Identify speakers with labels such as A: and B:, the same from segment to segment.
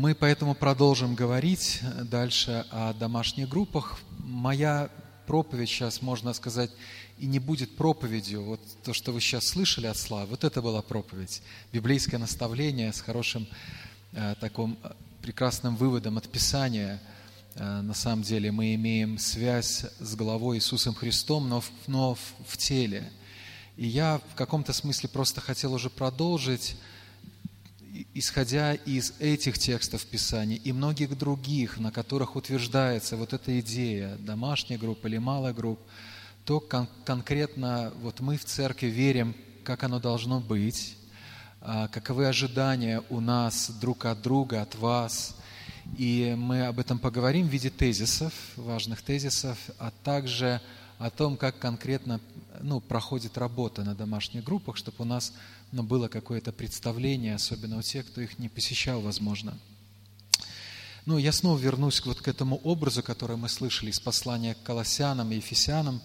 A: Мы поэтому продолжим говорить дальше о домашних группах. Моя проповедь сейчас, можно сказать, и не будет проповедью. Вот то, что вы сейчас слышали от Славы, вот это была проповедь. Библейское наставление с хорошим э, таким э, прекрасным выводом от Писания. Э, на самом деле мы имеем связь с головой Иисусом Христом, но но в теле. И я в каком-то смысле просто хотел уже продолжить исходя из этих текстов Писания и многих других, на которых утверждается вот эта идея домашняя группа или малая группа, то кон- конкретно вот мы в церкви верим, как оно должно быть, а, каковы ожидания у нас друг от друга, от вас. И мы об этом поговорим в виде тезисов, важных тезисов, а также о том, как конкретно ну, проходит работа на домашних группах, чтобы у нас ну, было какое-то представление, особенно у тех, кто их не посещал, возможно. Ну, я снова вернусь вот к этому образу, который мы слышали из послания к Колоссянам и Ефесянам.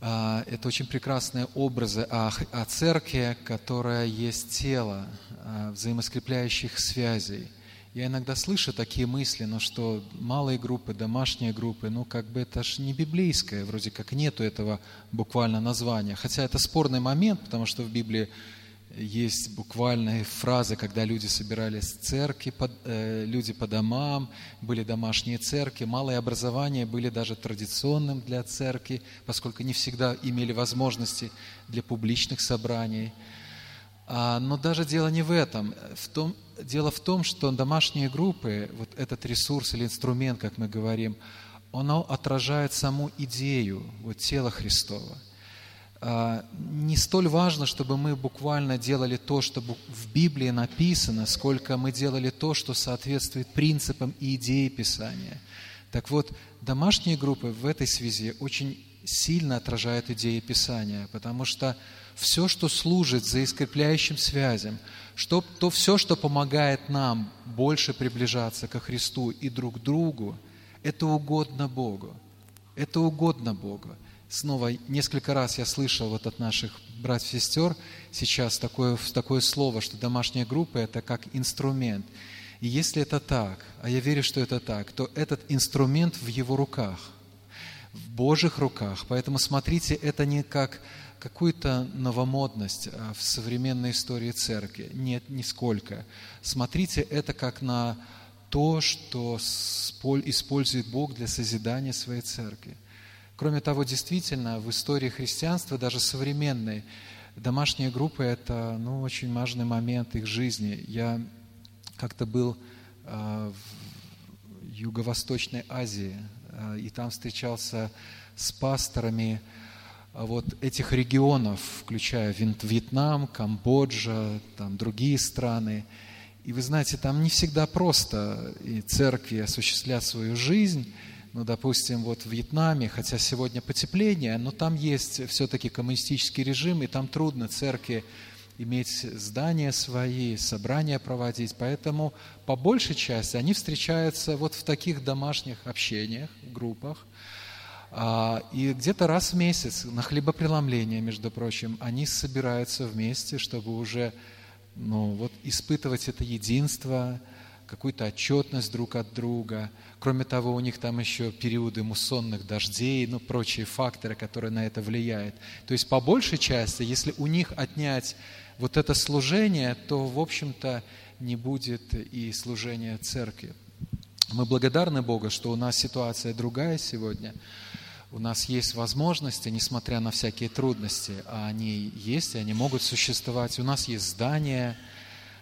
A: А, это очень прекрасные образы о, о церкви, которая есть тело а, взаимоскрепляющих связей – я иногда слышу такие мысли, ну что малые группы, домашние группы, ну как бы это ж не библейское, вроде как нету этого буквально названия. Хотя это спорный момент, потому что в Библии есть буквальные фразы, когда люди собирались в церкви, под, э, люди по домам, были домашние церкви, малое образование были даже традиционным для церкви, поскольку не всегда имели возможности для публичных собраний. А, но даже дело не в этом. В том, дело в том, что домашние группы, вот этот ресурс или инструмент, как мы говорим, оно отражает саму идею вот, тела Христова. А, не столь важно, чтобы мы буквально делали то, что в Библии написано, сколько мы делали то, что соответствует принципам и идее Писания. Так вот, домашние группы в этой связи очень сильно отражают идеи Писания, потому что все, что служит за искрепляющим связям, что, то все, что помогает нам больше приближаться ко Христу и друг другу, это угодно Богу. Это угодно Богу. Снова несколько раз я слышал вот от наших братьев и сестер сейчас такое, такое слово, что домашняя группа – это как инструмент. И если это так, а я верю, что это так, то этот инструмент в его руках, в Божьих руках. Поэтому смотрите, это не как какую-то новомодность а, в современной истории церкви. Нет, нисколько. Смотрите это как на то, что использует Бог для созидания своей церкви. Кроме того, действительно, в истории христианства, даже современной, домашние группы – это ну, очень важный момент их жизни. Я как-то был э, в Юго-Восточной Азии, э, и там встречался с пасторами вот этих регионов, включая Вьетнам, Камбоджа, там другие страны. И вы знаете, там не всегда просто и церкви осуществлять свою жизнь. Ну, допустим, вот в Вьетнаме, хотя сегодня потепление, но там есть все-таки коммунистический режим, и там трудно церкви иметь здания свои, собрания проводить. Поэтому по большей части они встречаются вот в таких домашних общениях, группах – а, и где-то раз в месяц на хлебопреломление, между прочим, они собираются вместе, чтобы уже ну, вот, испытывать это единство, какую-то отчетность друг от друга. Кроме того, у них там еще периоды муссонных дождей, ну, прочие факторы, которые на это влияют. То есть, по большей части, если у них отнять вот это служение, то, в общем-то, не будет и служения церкви. Мы благодарны Богу, что у нас ситуация другая сегодня – у нас есть возможности, несмотря на всякие трудности, а они есть, и они могут существовать. У нас есть здание,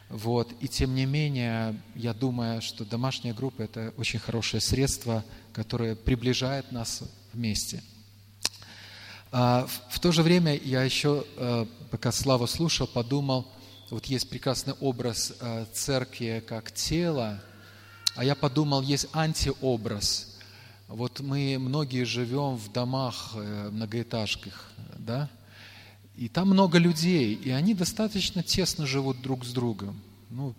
A: вот, и тем не менее, я думаю, что домашняя группа – это очень хорошее средство, которое приближает нас вместе. А в то же время я еще, э, пока Славу слушал, подумал, вот есть прекрасный образ э, церкви как тела, а я подумал, есть антиобраз – вот мы многие живем в домах э, многоэтажках, да, и там много людей, и они достаточно тесно живут друг с другом, ну,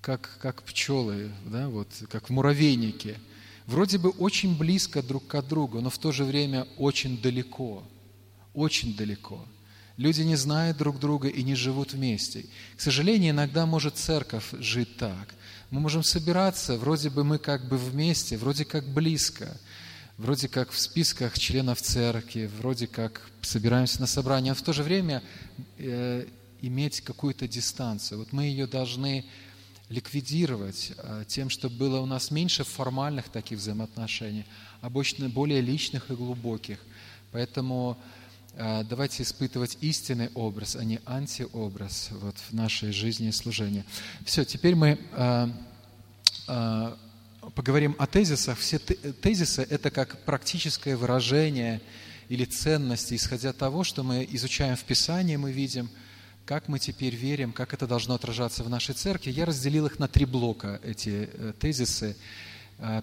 A: как, как пчелы, да, вот, как в муравейнике. Вроде бы очень близко друг к другу, но в то же время очень далеко, очень далеко. Люди не знают друг друга и не живут вместе. К сожалению, иногда может церковь жить так. Мы можем собираться, вроде бы мы как бы вместе, вроде как близко, вроде как в списках членов церкви, вроде как собираемся на собрание, но в то же время э, иметь какую-то дистанцию. Вот мы ее должны ликвидировать э, тем, чтобы было у нас меньше формальных таких взаимоотношений, а больше более личных и глубоких. Поэтому давайте испытывать истинный образ, а не антиобраз вот в нашей жизни и служении. Все, теперь мы э, поговорим о тезисах. Все тезисы – это как практическое выражение или ценности, исходя от того, что мы изучаем в Писании, мы видим – как мы теперь верим, как это должно отражаться в нашей церкви. Я разделил их на три блока, эти э, тезисы.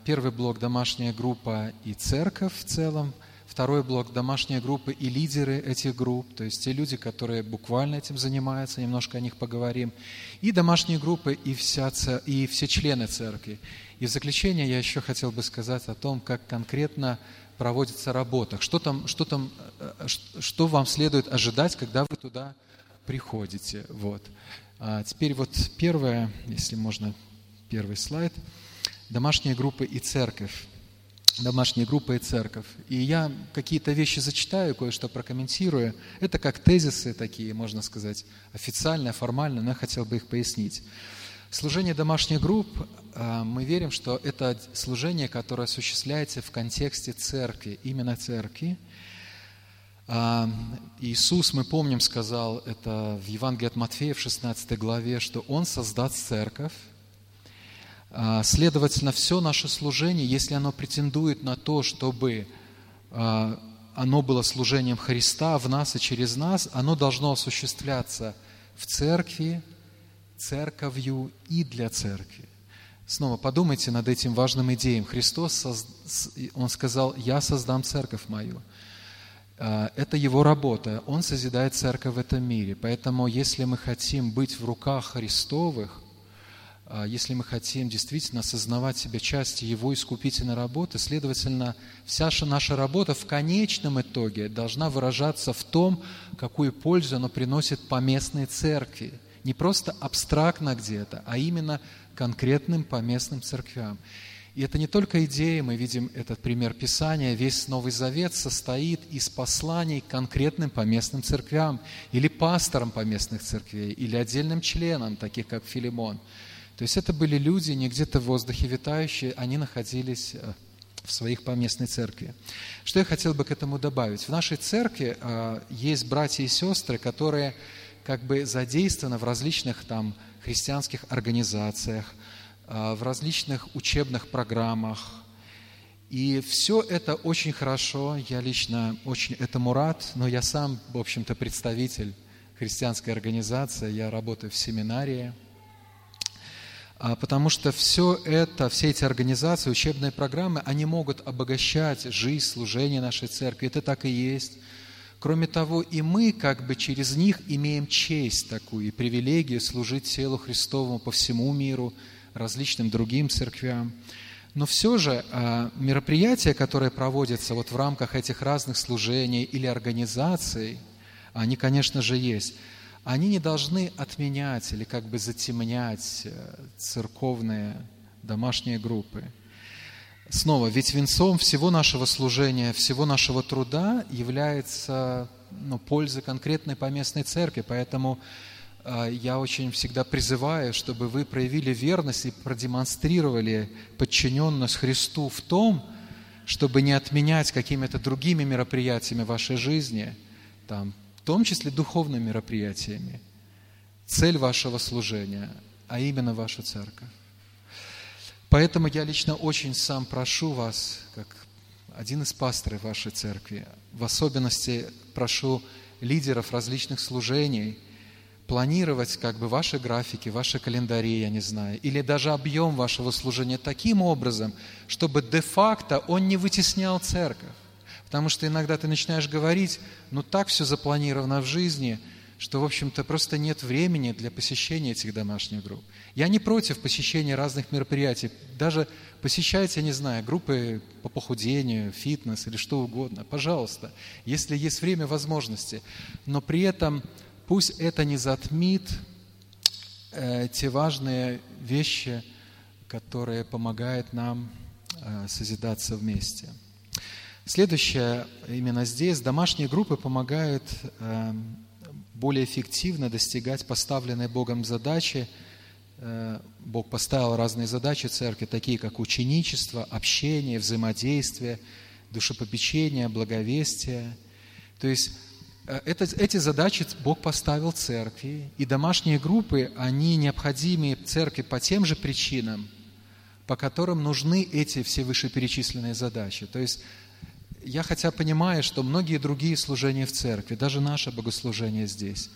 A: Первый блок – домашняя группа и церковь в целом. Второй блок – домашняя группа и лидеры этих групп, то есть те люди, которые буквально этим занимаются, немножко о них поговорим. И домашние группы и, вся, и все члены церкви. И в заключение я еще хотел бы сказать о том, как конкретно проводится работа. Что, там, что, там, э, что вам следует ожидать, когда вы туда приходите. Вот. А теперь вот первое, если можно, первый слайд. Домашняя группа и церковь. Домашняя группа и церковь. И я какие-то вещи зачитаю, кое-что прокомментирую. Это как тезисы такие, можно сказать, официально, формально, но я хотел бы их пояснить. Служение домашних групп, а, мы верим, что это служение, которое осуществляется в контексте церкви, именно церкви, а, Иисус, мы помним, сказал это в Евангелии от Матфея в 16 главе, что Он создаст церковь. А, следовательно, все наше служение, если оно претендует на то, чтобы а, оно было служением Христа в нас и через нас, оно должно осуществляться в церкви, церковью и для церкви. Снова подумайте над этим важным идеем. Христос, Он сказал, «Я создам церковь мою». А, это его работа. Он созидает церковь в этом мире. Поэтому, если мы хотим быть в руках Христовых, если мы хотим действительно осознавать себя частью Его искупительной работы, следовательно, вся наша работа в конечном итоге должна выражаться в том, какую пользу она приносит по местной церкви. Не просто абстрактно где-то, а именно конкретным поместным церквям. И это не только идея, мы видим этот пример Писания, весь Новый Завет состоит из посланий конкретным поместным церквям, или пасторам поместных церквей, или отдельным членам, таких как Филимон. То есть это были люди не где-то в воздухе витающие, они находились э, в своих поместной церкви. Что я хотел бы к этому добавить? В нашей церкви э, есть братья и сестры, которые как бы задействованы в различных там христианских организациях, а, в различных учебных программах. И все это очень хорошо, я лично очень этому рад, но я сам, в общем-то, представитель христианской организации, я работаю в семинарии, потому что все это, все эти организации, учебные программы, они могут обогащать жизнь, служение нашей церкви, это так и есть. Кроме того, и мы как бы через них имеем честь такую и привилегию служить телу Христовому по всему миру – различным другим церквям. Но все же а, мероприятия, которые проводятся вот в рамках этих разных служений или организаций, они, конечно же, есть, они не должны отменять или как бы затемнять э, церковные домашние группы. Снова, ведь венцом всего нашего служения, всего нашего труда является ну, польза конкретной поместной церкви, поэтому а, я очень всегда призываю, чтобы вы проявили верность и продемонстрировали подчиненность Христу в том, чтобы не отменять какими-то другими мероприятиями вашей жизни, там, том числе духовными мероприятиями, цель вашего служения, а именно ваша церковь. Поэтому я лично очень сам прошу вас, как один из пасторов вашей церкви, в особенности прошу лидеров различных служений – планировать как бы ваши графики, ваши календари, я не знаю, или даже объем вашего служения таким образом, чтобы де-факто он не вытеснял церковь. Потому что иногда ты начинаешь говорить, ну так все запланировано в жизни, что, в общем-то, просто нет времени для посещения этих домашних групп. Я не против посещения разных мероприятий. Даже посещайте, не знаю, группы по похудению, фитнес или что угодно. Пожалуйста, если есть время, возможности. Но при этом пусть это не затмит э, те важные вещи, которые помогают нам э, созидаться вместе. Следующее, именно здесь, домашние группы помогают э, более эффективно достигать поставленной Богом задачи. Э, Бог поставил разные задачи церкви, такие как ученичество, общение, взаимодействие, душепопечение, благовестие. То есть э, это, эти задачи Бог поставил церкви, и домашние группы, они необходимы церкви по тем же причинам, по которым нужны эти все вышеперечисленные задачи. То есть я хотя понимаю, что многие другие служения в церкви, даже наше богослужение здесь,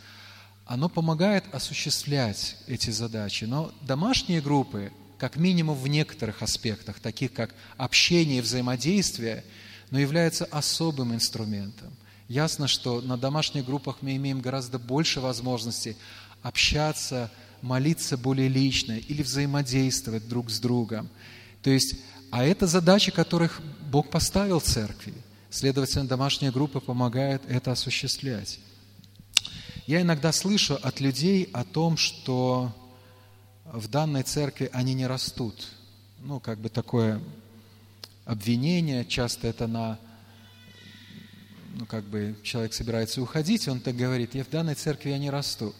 A: оно помогает осуществлять эти задачи. Но домашние группы, как минимум в некоторых аспектах, таких как общение и взаимодействие, но являются особым инструментом. Ясно, что на домашних группах мы имеем гораздо больше возможностей общаться, молиться более лично или взаимодействовать друг с другом. То есть а это задачи, которых Бог поставил церкви. Следовательно, домашняя группа помогает это осуществлять. Я иногда слышу от людей о том, что в данной церкви они не растут. Ну, как бы такое обвинение, часто это на, ну, как бы человек собирается уходить, он так говорит, я в данной церкви я не расту.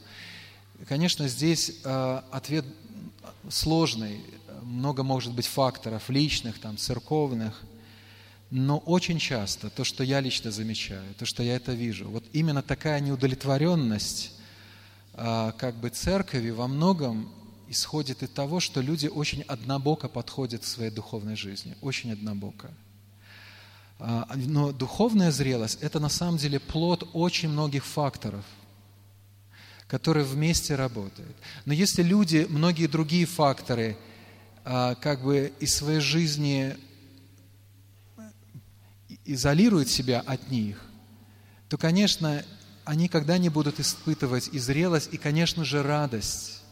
A: Конечно, здесь э, ответ сложный много может быть факторов личных, там, церковных, но очень часто то, что я лично замечаю, то, что я это вижу, вот именно такая неудовлетворенность а, как бы церкви во многом исходит из того, что люди очень однобоко подходят к своей духовной жизни, очень однобоко. А, но духовная зрелость – это на самом деле плод очень многих факторов, которые вместе работают. Но если люди, многие другие факторы – как бы из своей жизни изолирует себя от них, то, конечно, они никогда не будут испытывать и зрелость, и, конечно же, радость.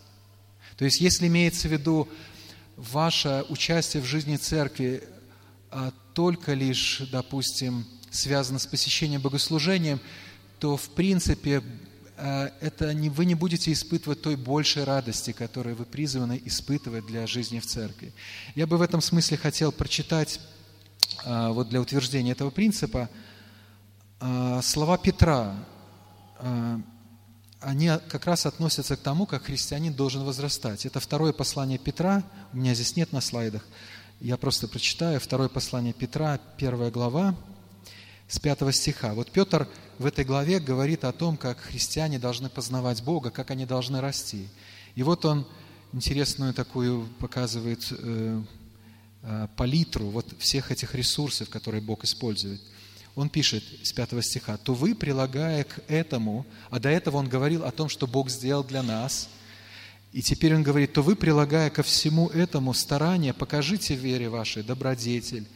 A: То есть, если имеется в виду ваше участие в жизни церкви а, только лишь, допустим, связано с посещением богослужением, то, в принципе, а, это не, вы не будете испытывать той большей радости, которую вы призваны испытывать для жизни в церкви. Я бы в этом смысле хотел прочитать, а, вот для утверждения этого принципа, а, слова Петра. Они как раз относятся к тому, как христианин должен возрастать. Это второе послание Петра, у меня здесь нет на слайдах, я просто прочитаю. Второе послание Петра, первая глава, с пятого стиха. Вот Петр в этой главе говорит о том, как христиане должны познавать Бога, как они должны расти. И вот он интересную такую показывает э, э, палитру вот всех этих ресурсов, которые Бог использует. Он пишет с пятого стиха, «То вы, прилагая к этому, а до этого он говорил о том, что Бог сделал для нас, и теперь он говорит, то вы, прилагая ко всему этому старание, покажите вере вашей добродетель,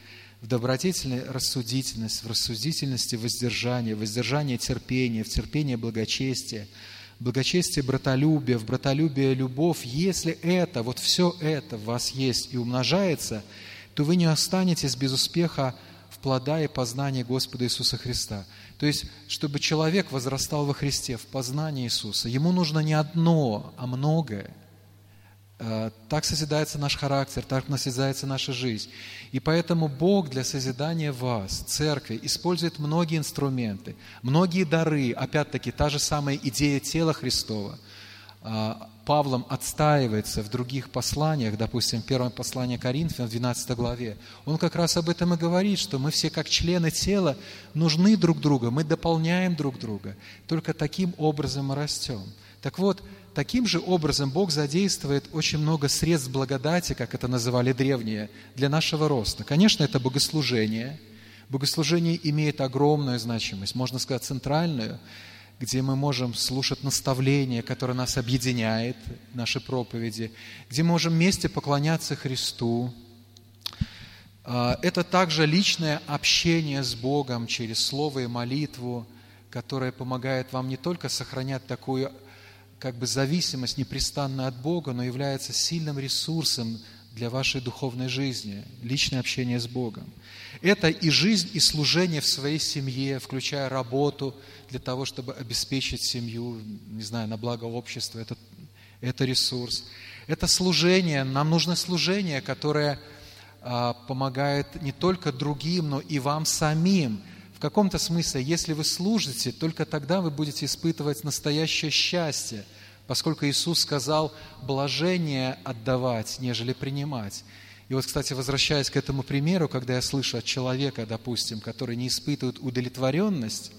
A: в добродетельной рассудительность, в рассудительности воздержание, воздержание терпение, в терпение благочестие, благочестие братолюбие, в братолюбие любовь. Если это, вот все это в вас есть и умножается, то вы не останетесь без успеха в плода и познании Господа Иисуса Христа. То есть, чтобы человек возрастал во Христе, в познании Иисуса, ему нужно не одно, а многое – так созидается наш характер, так созидается наша жизнь. И поэтому Бог для созидания вас, церкви, использует многие инструменты, многие дары. Опять-таки, та же самая идея тела Христова. Э, Павлом отстаивается в других посланиях, допустим, первое послание Коринфянам в 12 главе. Он как раз об этом и говорит, что мы все как члены тела нужны друг другу, мы дополняем друг друга. Только таким образом мы растем. Так вот, Таким же образом Бог задействует очень много средств благодати, как это называли древние, для нашего роста. Конечно, это богослужение. Богослужение имеет огромную значимость, можно сказать, центральную, где мы можем слушать наставления, которое нас объединяет, наши проповеди, где мы можем вместе поклоняться Христу. А, это также личное общение с Богом через слово и молитву, которая помогает вам не только сохранять такую как бы зависимость непрестанно от Бога, но является сильным ресурсом для вашей духовной жизни, личное общение с Богом. Это и жизнь, и служение в своей семье, включая работу для того, чтобы обеспечить семью, не знаю, на благо общества. Это, это ресурс. Это служение. Нам нужно служение, которое а, помогает не только другим, но и вам самим. Каком-то смысле, если вы служите, только тогда вы будете испытывать настоящее счастье – поскольку Иисус сказал блажение отдавать, нежели принимать. И вот, кстати, возвращаясь к этому примеру, когда я слышу от человека, допустим, который не испытывает удовлетворенность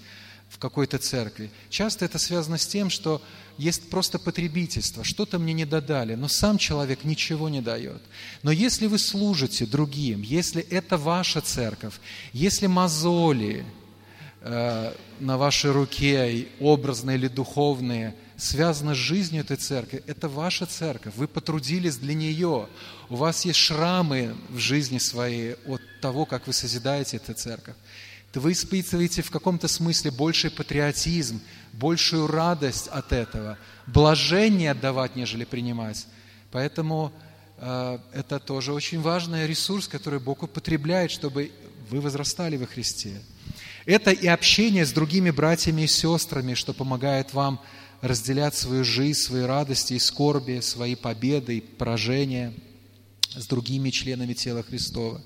A: в какой-то церкви, часто это связано с тем, что есть просто потребительство, что-то мне не додали, но сам человек ничего не дает. Но если вы служите другим, если это ваша церковь, если мозоли э, на вашей руке, образные или духовные – связано с жизнью этой церкви. Это ваша церковь. Вы потрудились для нее. У вас есть шрамы в жизни своей от того, как вы созидаете эту церковь. То вы испытываете в каком-то смысле больший патриотизм, большую радость от этого, блажение отдавать, нежели принимать. Поэтому э, это тоже очень важный ресурс, который Бог употребляет, чтобы вы возрастали во Христе. Это и общение с другими братьями и сестрами, что помогает вам разделять свою жизнь, свои радости и скорби, свои победы и поражения с другими членами тела Христова.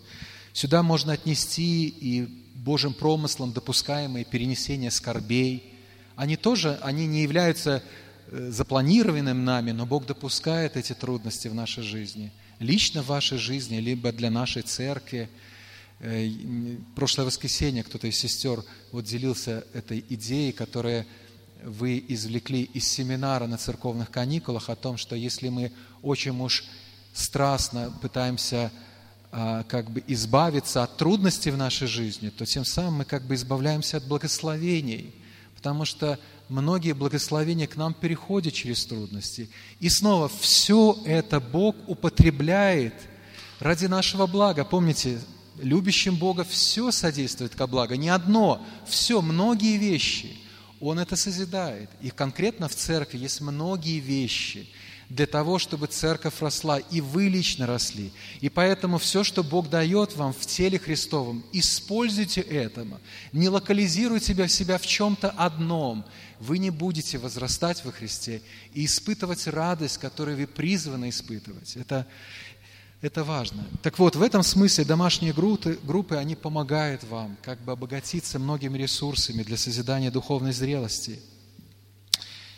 A: Сюда можно отнести и Божьим промыслом допускаемые перенесения скорбей. Они тоже, они не являются э, запланированным нами, но Бог допускает эти трудности в нашей жизни. Лично в вашей жизни, либо для нашей церкви. Э, прошлое воскресенье кто-то из сестер вот делился этой идеей, которая вы извлекли из семинара на церковных каникулах о том, что если мы очень уж страстно пытаемся как бы избавиться от трудностей в нашей жизни, то тем самым мы как бы избавляемся от благословений, потому что многие благословения к нам переходят через трудности. И снова, все это Бог употребляет ради нашего блага. Помните, любящим Бога все содействует ко благу, не одно, все, многие вещи – он это созидает. И конкретно в церкви есть многие вещи для того, чтобы церковь росла, и вы лично росли. И поэтому все, что Бог дает вам в теле Христовом, используйте это. Не локализируйте себя, себя в чем-то одном. Вы не будете возрастать во Христе и испытывать радость, которую вы призваны испытывать. Это, это важно. Так вот, в этом смысле домашние группы, группы, они помогают вам как бы обогатиться многими ресурсами для созидания духовной зрелости.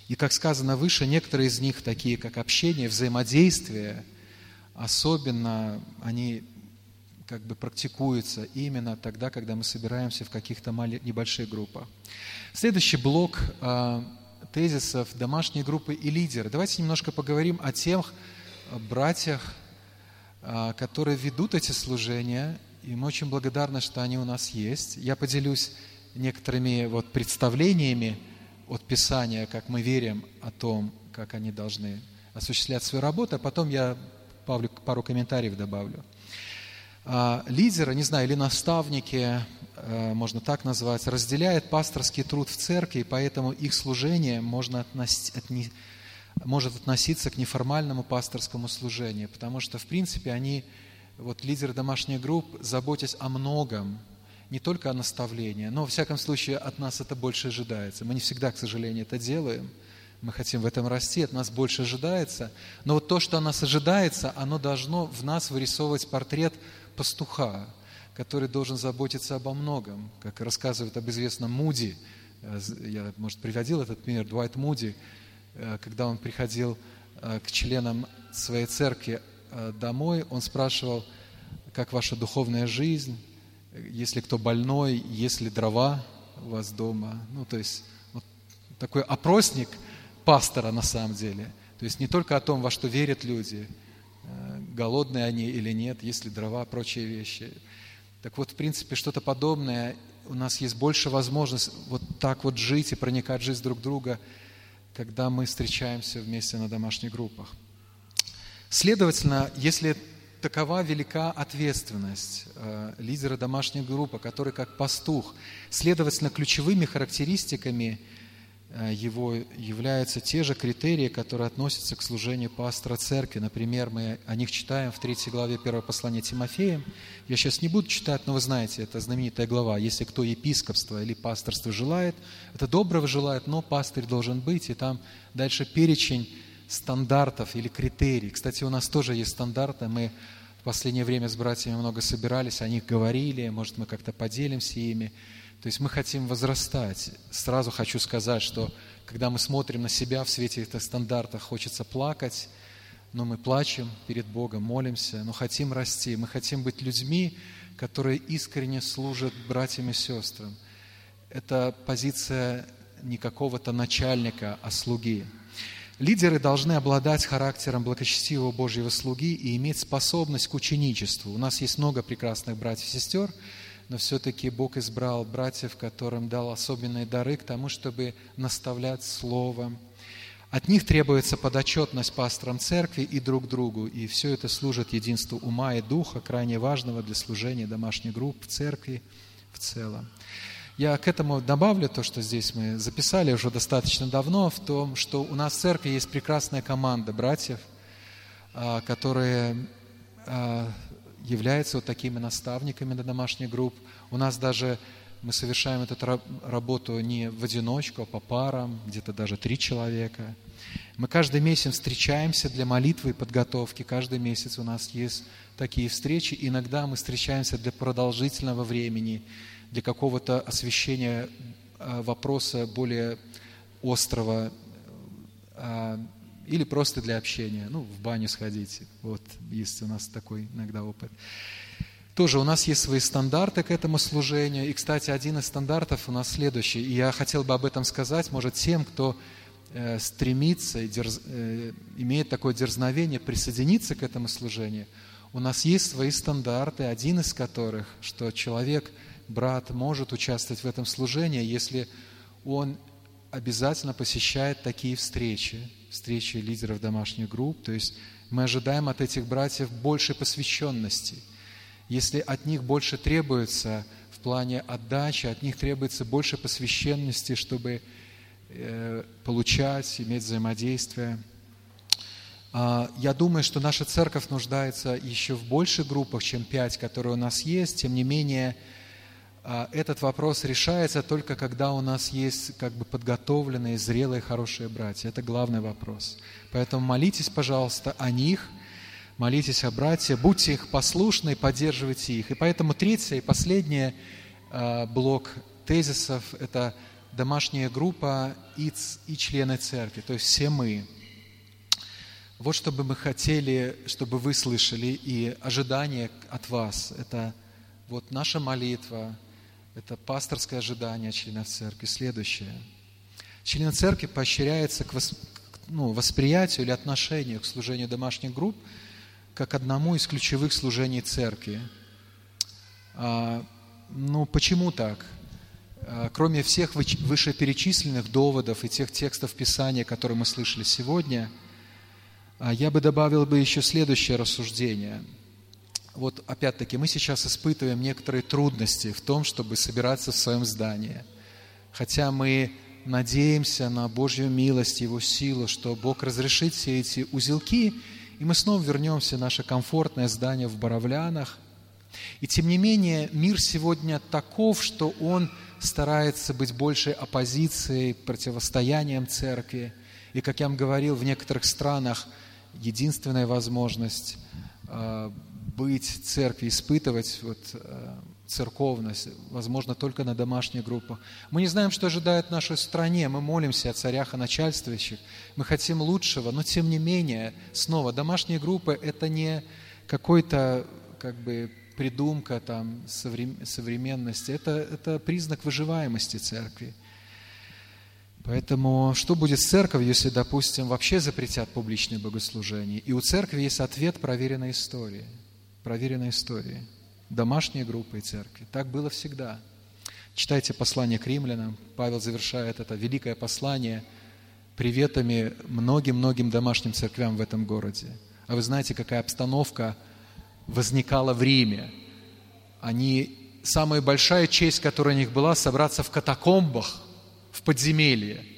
A: И, как сказано выше, некоторые из них, такие как общение, взаимодействие, особенно они как бы практикуются именно тогда, когда мы собираемся в каких-то небольших группах. Следующий блок э, тезисов домашней группы и лидеры. Давайте немножко поговорим о тех братьях, а, которые ведут эти служения, и мы очень благодарны, что они у нас есть. Я поделюсь некоторыми вот представлениями от Писания, как мы верим о том, как они должны осуществлять свою работу, а потом я пару комментариев добавлю. А, лидеры, не знаю, или наставники, а, можно так назвать, разделяют пасторский труд в церкви, поэтому их служение можно отнести, может относиться к неформальному пасторскому служению, потому что, в принципе, они, вот лидеры домашних групп, заботясь о многом, не только о наставлении, но, во всяком случае, от нас это больше ожидается. Мы не всегда, к сожалению, это делаем. Мы хотим в этом расти, от нас больше ожидается. Но вот то, что от нас ожидается, оно должно в нас вырисовывать портрет пастуха, который должен заботиться обо многом. Как рассказывает об известном Муди, э, я, может, приводил этот пример, Дуайт Муди, Э, когда он приходил э, к членам своей церкви домой, он спрашивал, как ваша духовная жизнь, если кто больной, есть ли дрова у вас дома. Ну, то есть вот такой опросник пастора на самом деле. То есть не только о том, во что верят люди, голодные они или нет, есть ли дрова, прочие вещи. Так вот, в принципе, что-то подобное. У нас есть больше возможность вот так вот жить и проникать в жизнь друг друга – когда мы встречаемся вместе на домашних группах. Следовательно, если такова велика ответственность э, лидера домашней группы, который как пастух. Следовательно, ключевыми характеристиками Э, его являются те же критерии, которые относятся к служению пастора церкви. Например, мы о них читаем в 3 главе 1 послания Тимофея. Я сейчас не буду читать, но вы знаете, это знаменитая глава. Если кто епископство или пасторство желает, это доброго желает, но пастырь должен быть. И там дальше перечень стандартов или критерий. Кстати, у нас тоже есть стандарты. Мы в последнее время с братьями много собирались, о них говорили, может, мы как-то поделимся ими. То есть мы хотим возрастать. Сразу хочу сказать, что когда мы смотрим на себя в свете этих стандартов, хочется плакать, но мы плачем перед Богом, молимся, но хотим расти. Мы хотим быть людьми, которые искренне служат братьям и сестрам. Это позиция не какого-то начальника, а слуги. Лидеры должны обладать характером благочестивого Божьего слуги и иметь способность к ученичеству. У нас есть много прекрасных братьев и сестер, но все-таки Бог избрал братьев, которым дал особенные дары к тому, чтобы наставлять Словом. От них требуется подотчетность пасторам церкви и друг другу, и все это служит единству ума и духа, крайне важного для служения домашних групп в церкви в целом. Я к этому добавлю то, что здесь мы записали уже достаточно давно, в том, что у нас в церкви есть прекрасная команда братьев, а, которые а, являются вот такими наставниками для домашних групп. У нас даже мы совершаем эту работу не в одиночку, а по парам, где-то даже три человека. Мы каждый месяц встречаемся для молитвы и подготовки. Каждый месяц у нас есть такие встречи. Иногда мы встречаемся для продолжительного времени, для какого-то освещения а, вопроса более острого, а, или просто для общения, ну, в баню сходить. Вот есть у нас такой иногда опыт. Тоже у нас есть свои стандарты к этому служению. И, кстати, один из стандартов у нас следующий. И я хотел бы об этом сказать, может, тем, кто э, стремится и дерз, э, имеет такое дерзновение присоединиться к этому служению. У нас есть свои стандарты, один из которых, что человек, брат, может участвовать в этом служении, если он обязательно посещает такие встречи встречи лидеров домашних групп. То есть мы ожидаем от этих братьев большей посвященности. Если от них больше требуется в плане отдачи, от них требуется больше посвященности, чтобы э, получать, иметь взаимодействие. Э, я думаю, что наша церковь нуждается еще в больших группах, чем пять, которые у нас есть. Тем не менее, а, этот вопрос решается только когда у нас есть как бы подготовленные, зрелые, хорошие братья. Это главный вопрос. Поэтому молитесь, пожалуйста, о них, молитесь о братьях, будьте их послушны, поддерживайте их. И поэтому третье и последний а, блок тезисов – это домашняя группа и, и члены церкви, то есть все мы. Вот что бы мы хотели, чтобы вы слышали, и ожидание от вас – это вот наша молитва – это пасторское ожидание членов церкви. Следующее. Члены церкви поощряется к ну, восприятию или отношению к служению домашних групп как одному из ключевых служений церкви. А, ну, почему так? А, кроме всех вышеперечисленных доводов и тех текстов Писания, которые мы слышали сегодня, а, я бы добавил бы еще следующее рассуждение – вот опять-таки мы сейчас испытываем некоторые трудности в том, чтобы собираться в своем здании. Хотя мы надеемся на Божью милость, Его силу, что Бог разрешит все эти узелки, и мы снова вернемся в наше комфортное здание в Боровлянах. И тем не менее, мир сегодня таков, что он старается быть большей оппозицией, противостоянием церкви. И, как я вам говорил, в некоторых странах единственная возможность а, быть церкви, испытывать вот, э, церковность, возможно, только на домашних группах. Мы не знаем, что ожидает нашей стране. Мы молимся о царях, о начальствующих. Мы хотим лучшего, но тем не менее, снова, домашние группы – это не какой-то как бы придумка там, современности. Это, это признак выживаемости церкви. Поэтому что будет с церковью, если, допустим, вообще запретят публичные богослужения? И у церкви есть ответ проверенной истории – проверенной историей. Домашние группы и церкви. Так было всегда. Читайте послание к римлянам. Павел завершает это великое послание приветами многим-многим домашним церквям в этом городе. А вы знаете, какая обстановка возникало в Риме. Они, самая большая честь, которая у них была, собраться в катакомбах, в подземелье –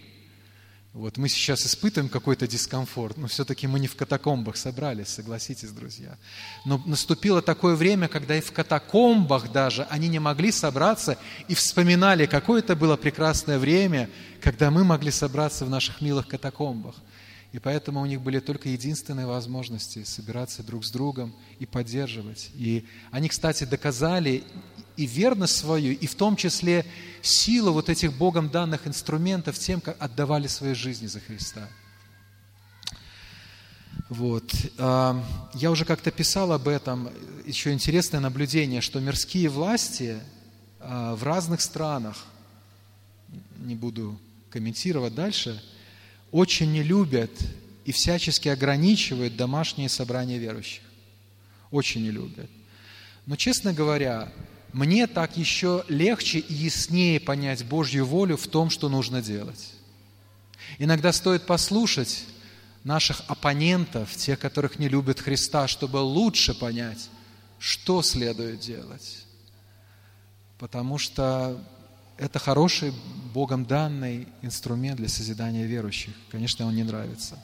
A: вот мы сейчас испытываем какой-то дискомфорт, но все-таки мы не в катакомбах собрались, согласитесь, друзья. Но наступило такое время, когда и в катакомбах даже они не могли собраться и вспоминали, какое это было прекрасное время, когда мы могли собраться в наших милых катакомбах. И поэтому у них были только единственные возможности собираться друг с другом и поддерживать. И они, кстати, доказали и верность свою, и в том числе силу вот этих Богом данных инструментов тем, как отдавали свои жизни за Христа. Вот. А, я уже как-то писал об этом. Еще интересное наблюдение, что мирские власти а, в разных странах, не буду комментировать дальше, очень не любят и всячески ограничивают домашние собрания верующих. Очень не любят. Но, честно говоря, мне так еще легче и яснее понять Божью волю в том, что нужно делать. Иногда стоит послушать наших оппонентов, тех, которых не любят Христа, чтобы лучше понять, что следует делать. Потому что это хороший, Богом данный инструмент для созидания верующих. Конечно, он не нравится.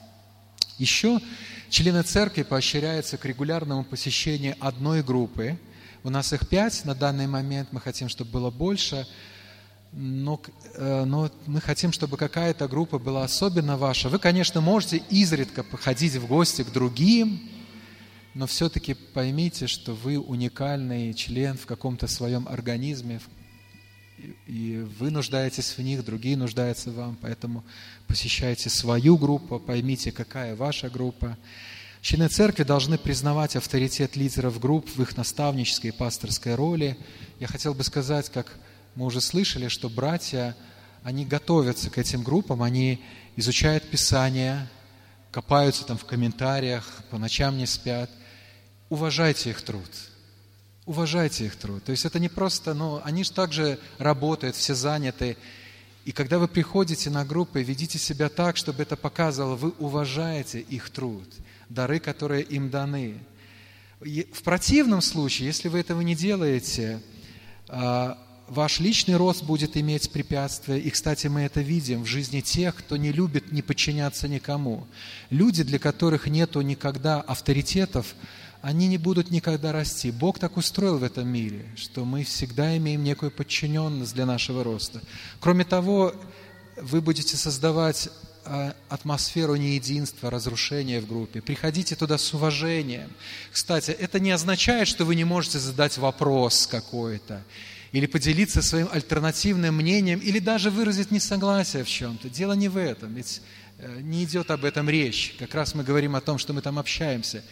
A: Еще члены церкви поощряются к регулярному посещению одной группы – у нас их пять на данный момент, мы хотим, чтобы было больше, но, э, но мы хотим, чтобы какая-то группа была особенно ваша. Вы, конечно, можете изредка походить в гости к другим, но все-таки поймите, что вы уникальный член в каком-то своем организме, и вы нуждаетесь в них, другие нуждаются в вам, поэтому посещайте свою группу, поймите, какая ваша группа. Члены церкви должны признавать авторитет лидеров групп в их наставнической и пасторской роли. Я хотел бы сказать, как мы уже слышали, что братья, они готовятся к этим группам, они изучают Писание, копаются там в комментариях, по ночам не спят. Уважайте их труд. Уважайте их труд. То есть это не просто, ну, они же также работают, все заняты. И когда вы приходите на группы, ведите себя так, чтобы это показывало, вы уважаете их труд – дары, которые им даны. В противном случае, если вы этого не делаете, а, ваш личный рост будет иметь препятствия. И, кстати, мы это видим в жизни тех, кто не любит не подчиняться никому. Люди, для которых нету никогда авторитетов, они не будут никогда расти. Бог так устроил в этом мире, что мы всегда имеем некую подчиненность для нашего роста. Кроме того, вы будете создавать атмосферу неединства, разрушения в группе. Приходите туда с уважением. Кстати, это не означает, что вы не можете задать вопрос какой-то, или поделиться своим альтернативным мнением, или даже выразить несогласие в чем-то. Дело не в этом, ведь э, не идет об этом речь. Как раз мы говорим о том, что мы там общаемся.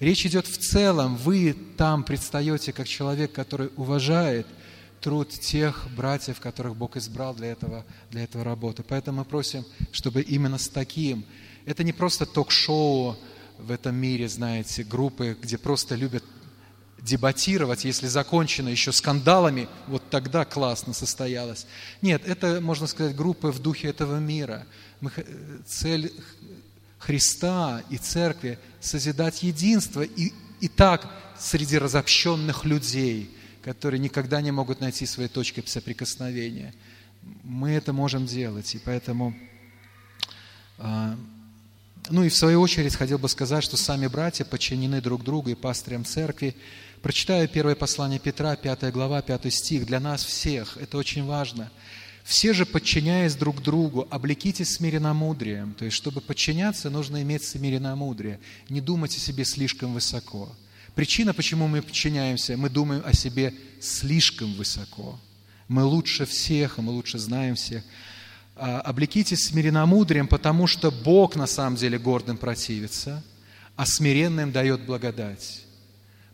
A: Речь идет в целом, вы там предстаете как человек, который уважает – труд тех братьев, которых Бог избрал для этого, для этого работы. Поэтому мы просим, чтобы именно с таким, это не просто ток-шоу в этом мире, знаете, группы, где просто любят дебатировать, если закончено еще скандалами, вот тогда классно состоялось. Нет, это, можно сказать, группы в духе этого мира. Мы, цель Христа и Церкви – созидать единство и, и так среди разобщенных людей – которые никогда не могут найти своей точки соприкосновения. Мы это можем делать, и поэтому... А, ну и в свою очередь хотел бы сказать, что сами братья подчинены друг другу и пастырям церкви. Прочитаю первое послание Петра, 5 глава, 5 стих. Для нас всех это очень важно. «Все же, подчиняясь друг другу, облекитесь смиренномудрием». То есть, чтобы подчиняться, нужно иметь смиренномудрие. Не думать о себе слишком высоко – Причина, почему мы подчиняемся, мы думаем о себе слишком высоко. Мы лучше всех, мы лучше знаем всех. А, облекитесь смиренномудрием, потому что Бог на самом деле гордым противится, а смиренным дает благодать.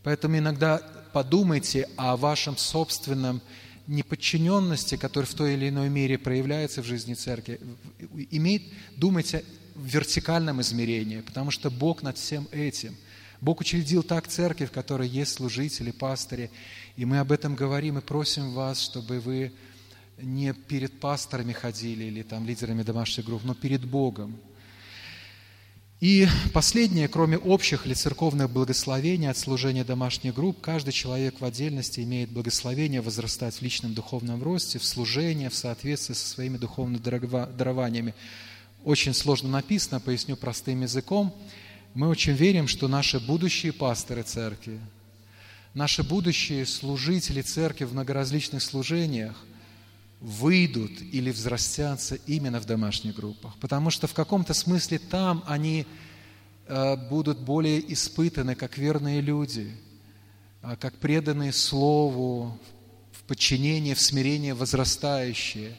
A: Поэтому иногда подумайте о вашем собственном неподчиненности, которая в той или иной мере проявляется в жизни церкви. Имеет, думайте в вертикальном измерении, потому что Бог над всем этим – Бог учредил так церковь, в которой есть служители, пастыри, и мы об этом говорим и просим вас, чтобы вы не перед пасторами ходили или там лидерами домашних групп, но перед Богом. И последнее, кроме общих или церковных благословений от служения домашних групп, каждый человек в отдельности имеет благословение возрастать в личном духовном росте, в служении, в соответствии со своими духовными дарованиями. Очень сложно написано, поясню простым языком. Мы очень верим, что наши будущие пасторы церкви, наши будущие служители церкви в многоразличных служениях выйдут или взрастятся именно в домашних группах. Потому что в каком-то смысле там они э, будут более испытаны как верные люди, а, как преданные Слову, в подчинении, в смирении возрастающие.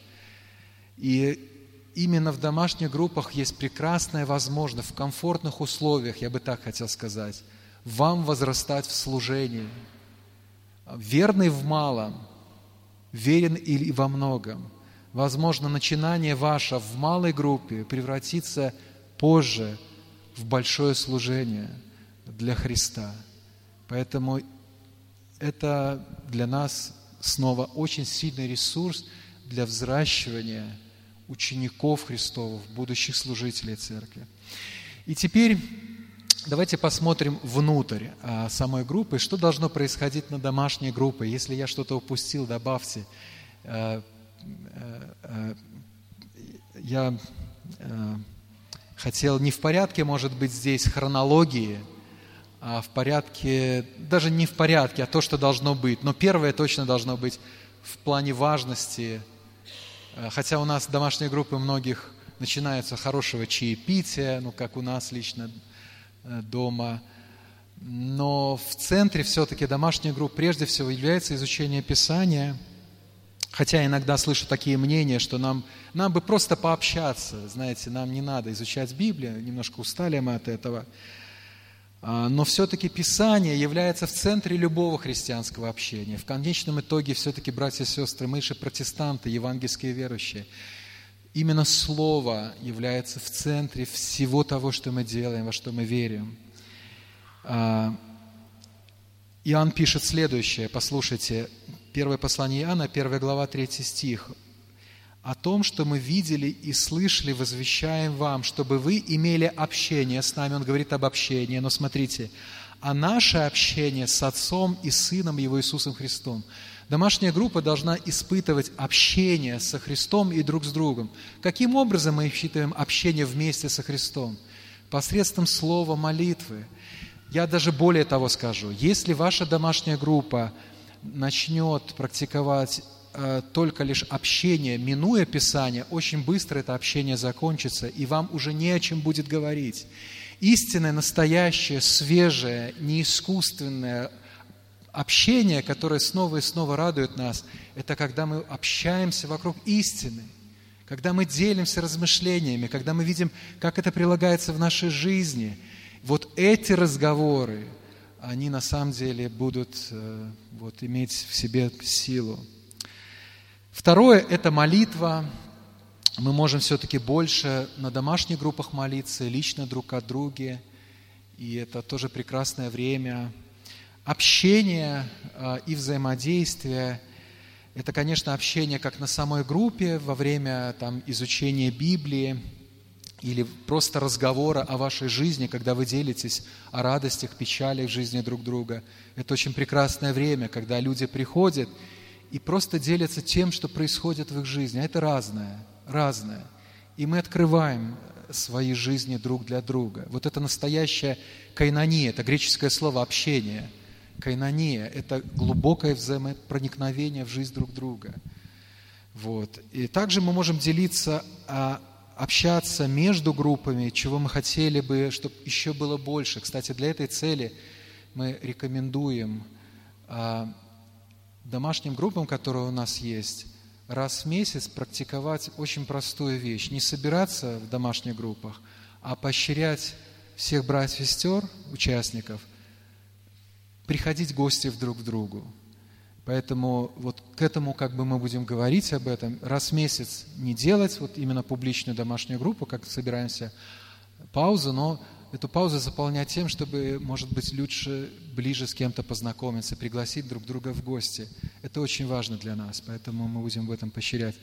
A: И именно в домашних группах есть прекрасная возможность в комфортных условиях, я бы так хотел сказать, вам возрастать в служении. Верный в малом, верен или во многом. Возможно, начинание ваше в малой группе превратится позже в большое служение для Христа. Поэтому это для нас снова очень сильный ресурс для взращивания учеников Христовых, будущих служителей церкви. И теперь давайте посмотрим внутрь а, самой группы, что должно происходить на домашней группе. Если я что-то упустил, добавьте. А, а, я хотел не в порядке, может быть, здесь хронологии, а в порядке, даже не в порядке, а то, что должно быть. Но первое точно должно быть в плане важности – хотя у нас домашние группы многих начинаются хорошего чаепития, ну, как у нас лично э, дома. Но в центре все-таки домашних групп прежде всего является изучение Писания. Хотя иногда слышу такие мнения, что нам, нам бы просто пообщаться, знаете, нам не надо изучать Библию, немножко устали мы от этого. А, но все-таки Писание является в центре любого христианского общения. В конечном итоге все-таки, братья и сестры, мы же протестанты, евангельские верующие. Именно Слово является в центре всего того, что мы делаем, во что мы верим. А, Иоанн пишет следующее, послушайте, первое послание Иоанна, первая глава, третий стих о том, что мы видели и слышали, возвещаем вам, чтобы вы имели общение с нами. Он говорит об общении, но смотрите, а наше общение с Отцом и Сыном Его Иисусом Христом. Домашняя группа должна испытывать общение со Христом и друг с другом. Каким образом мы считаем общение вместе со Христом? Посредством слова молитвы. Я даже более того скажу, если ваша домашняя группа начнет практиковать только лишь общение, минуя Писание, очень быстро это общение закончится, и вам уже не о чем будет говорить. Истинное, настоящее, свежее, неискусственное общение, которое снова и снова радует нас, это когда мы общаемся вокруг истины, когда мы делимся размышлениями, когда мы видим, как это прилагается в нашей жизни. Вот эти разговоры, они на самом деле будут э, вот, иметь в себе силу. Второе – это молитва. Мы можем все-таки больше на домашних группах молиться, лично друг о друге. И это тоже прекрасное время. Общение а, и взаимодействие – это, конечно, общение как на самой группе во время там, изучения Библии или просто разговора о вашей жизни, когда вы делитесь о радостях, печалях жизни друг друга. Это очень прекрасное время, когда люди приходят – и просто делятся тем, что происходит в их жизни. А это разное, разное. И мы открываем свои жизни друг для друга. Вот это настоящая кайнония, это греческое слово «общение». Кайнония – это глубокое взаимопроникновение в жизнь друг друга. Вот. И также мы можем делиться, а, общаться между группами, чего мы хотели бы, чтобы еще было больше. Кстати, для этой цели мы рекомендуем а, домашним группам, которые у нас есть, раз в месяц практиковать очень простую вещь. Не собираться в домашних группах, а поощрять всех братьев и сестер, участников, приходить гости друг к другу. Поэтому вот к этому как бы мы будем говорить об этом. Раз в месяц не делать вот именно публичную домашнюю группу, как собираемся, паузу, но эту паузу заполнять тем, чтобы, может быть, лучше ближе с кем-то познакомиться, пригласить друг друга в гости. Это очень важно для нас, поэтому мы будем в этом поощрять.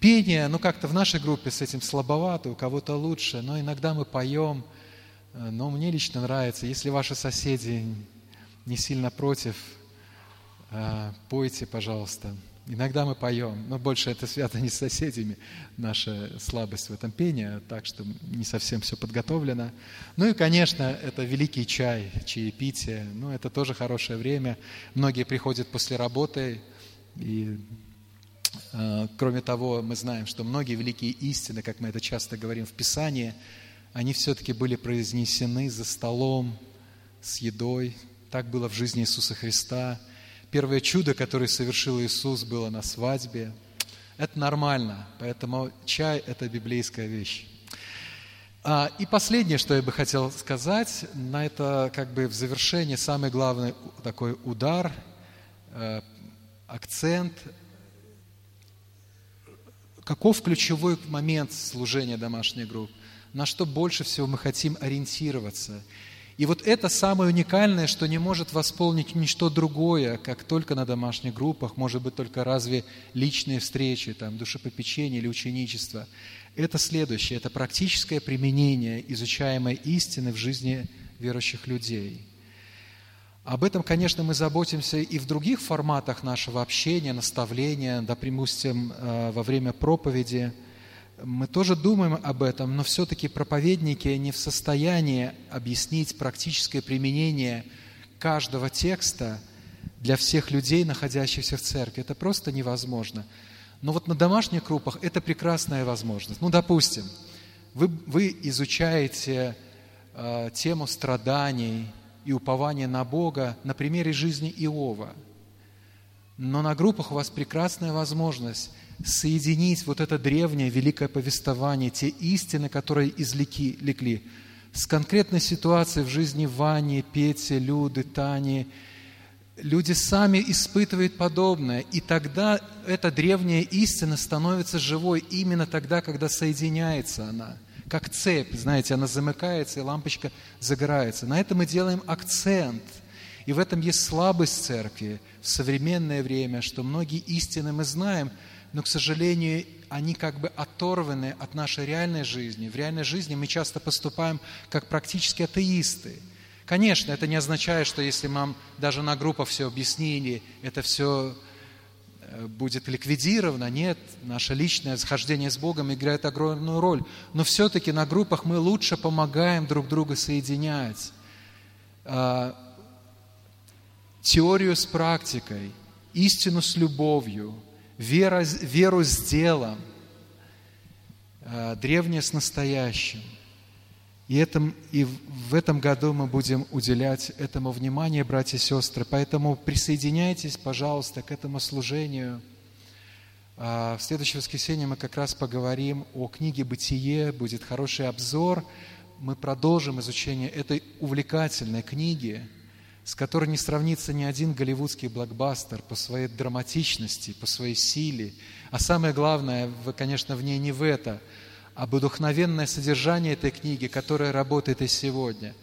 A: Пение, ну как-то в нашей группе с этим слабовато, у кого-то лучше, но иногда мы поем, Э, но мне лично нравится, если ваши соседи не сильно против, э, пойте, пожалуйста. Иногда мы поем, но больше это связано не с соседями, наша слабость в этом пении, так что не совсем все подготовлено. Ну и, конечно, это великий чай, чаепитие, ну это тоже хорошее время. Многие приходят после работы, и э, кроме того, мы знаем, что многие великие истины, как мы это часто говорим в Писании, они все-таки были произнесены за столом, с едой. Так было в жизни Иисуса Христа – Первое чудо, которое совершил Иисус, было на свадьбе. Это нормально, поэтому чай – это библейская вещь. А, и последнее, что я бы хотел сказать, на это как бы в завершении самый главный такой удар, э, акцент. Каков ключевой момент служения домашней группы? На что больше всего мы хотим ориентироваться – и вот это самое уникальное, что не может восполнить ничто другое, как только на домашних группах, может быть, только разве личные встречи, там, душепопечение или ученичество. Это следующее, это практическое применение изучаемой истины в жизни верующих людей. Об этом, конечно, мы заботимся и в других форматах нашего общения, наставления, допустим, э, во время проповеди – мы тоже думаем об этом, но все-таки проповедники не в состоянии объяснить практическое применение каждого текста для всех людей, находящихся в церкви. Это просто невозможно. Но вот на домашних группах это прекрасная возможность. Ну, допустим, вы, вы изучаете э, тему страданий и упования на Бога на примере жизни Иова. Но на группах у вас прекрасная возможность соединить вот это древнее великое повествование, те истины, которые излеки, лекли, с конкретной ситуацией в жизни Вани, Пети, Люды, Тани. Люди сами испытывают подобное, и тогда эта древняя истина становится живой именно тогда, когда соединяется она. Как цепь, знаете, она замыкается, и лампочка загорается. На это мы делаем акцент. И в этом есть слабость церкви в современное время, что многие истины мы знаем – но, к сожалению, они как бы оторваны от нашей реальной жизни. В реальной жизни мы часто поступаем как практически атеисты. Конечно, это не означает, что если нам даже на группах все объяснили, это все э, будет ликвидировано. Нет, наше личное схождение с Богом играет огромную роль. Но все-таки на группах мы лучше помогаем друг друга соединять. А, теорию с практикой, истину с любовью – вера, веру с делом, э, древнее с настоящим. И, этом, и в этом году мы будем уделять этому внимание, братья и сестры. Поэтому присоединяйтесь, пожалуйста, к этому служению. А, в следующее воскресенье мы как раз поговорим о книге «Бытие», будет хороший обзор. Мы продолжим изучение этой увлекательной книги – с которой не сравнится ни один голливудский блокбастер по своей драматичности, по своей силе. А самое главное, конечно, в ней не в это, а вдохновенное содержание этой книги, которая работает и сегодня.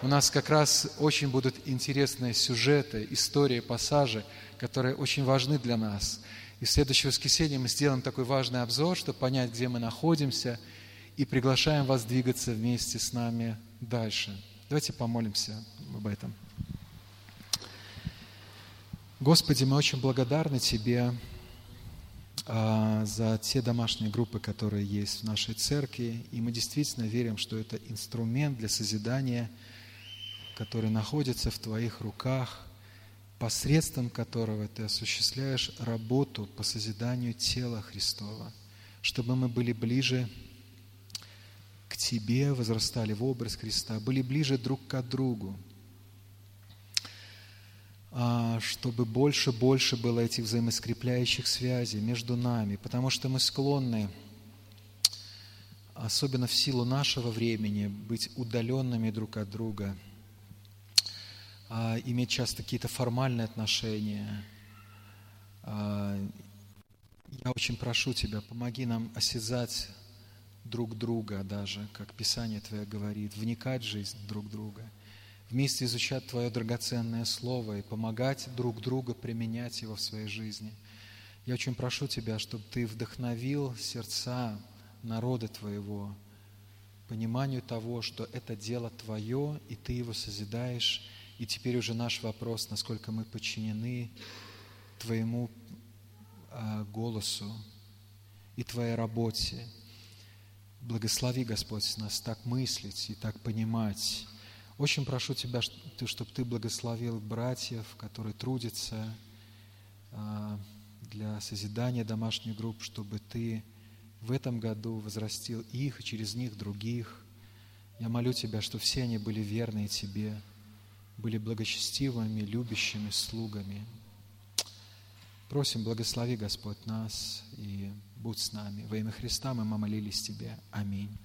A: У нас как раз очень будут интересные сюжеты, истории, пассажи, которые очень важны для нас. И в следующее воскресенье мы сделаем такой важный обзор, чтобы понять, где мы находимся, и приглашаем вас двигаться вместе с нами дальше. Давайте помолимся об этом. Господи, мы очень благодарны Тебе а, за те домашние группы, которые есть в нашей церкви, и мы действительно верим, что это инструмент для созидания, который находится в Твоих руках, посредством которого Ты осуществляешь работу по созиданию тела Христова, чтобы мы были ближе к Тебе, возрастали в образ Христа, были ближе друг к другу, чтобы больше больше было этих взаимоскрепляющих связей между нами, потому что мы склонны, особенно в силу нашего времени, быть удаленными друг от друга, а, иметь часто какие-то формальные отношения. А, я очень прошу Тебя, помоги нам осязать друг друга даже, как Писание Твое говорит, вникать в жизнь друг друга – вместе изучать Твое драгоценное Слово и помогать друг другу применять его в своей жизни. Я очень прошу Тебя, чтобы Ты вдохновил сердца народа Твоего пониманию того, что это дело Твое, и Ты его созидаешь. И теперь уже наш вопрос, насколько мы подчинены Твоему э, голосу и Твоей работе. Благослови, Господь, нас так мыслить и так понимать. Очень прошу Тебя, чтобы Ты благословил братьев, которые трудятся э, для созидания домашних групп, чтобы Ты в этом году возрастил их и через них других. Я молю Тебя, что все они были верны Тебе, были благочестивыми, любящими слугами. Просим, благослови, Господь, нас и будь с нами. Во имя Христа мы молились Тебе. Аминь.